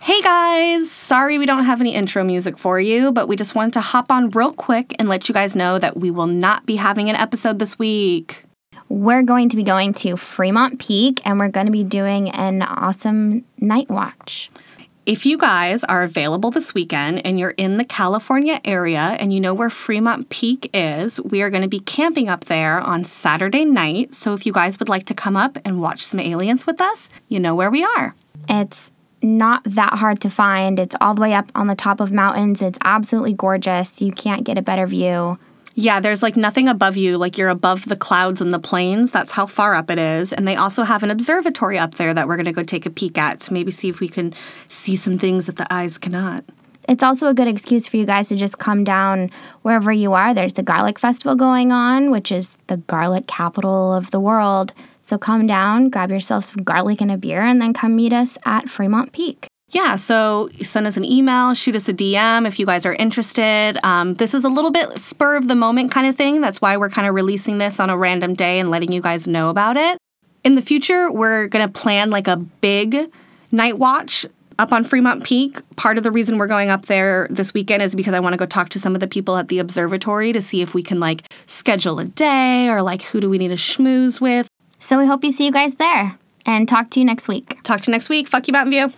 Hey guys! Sorry we don't have any intro music for you, but we just wanted to hop on real quick and let you guys know that we will not be having an episode this week. We're going to be going to Fremont Peak and we're going to be doing an awesome night watch. If you guys are available this weekend and you're in the California area and you know where Fremont Peak is, we are going to be camping up there on Saturday night. So if you guys would like to come up and watch some aliens with us, you know where we are. It's not that hard to find. It's all the way up on the top of mountains. It's absolutely gorgeous. You can't get a better view. Yeah, there's like nothing above you, like you're above the clouds and the plains. That's how far up it is. And they also have an observatory up there that we're going to go take a peek at to maybe see if we can see some things that the eyes cannot. It's also a good excuse for you guys to just come down wherever you are. There's the Garlic Festival going on, which is the garlic capital of the world. So come down, grab yourself some garlic and a beer, and then come meet us at Fremont Peak. Yeah, so send us an email, shoot us a DM if you guys are interested. Um, this is a little bit spur of the moment kind of thing. That's why we're kind of releasing this on a random day and letting you guys know about it. In the future, we're going to plan like a big night watch up on Fremont Peak. Part of the reason we're going up there this weekend is because I want to go talk to some of the people at the observatory to see if we can like schedule a day or like who do we need to schmooze with. So we hope we see you guys there and talk to you next week. Talk to you next week. Fuck you, Mountain View.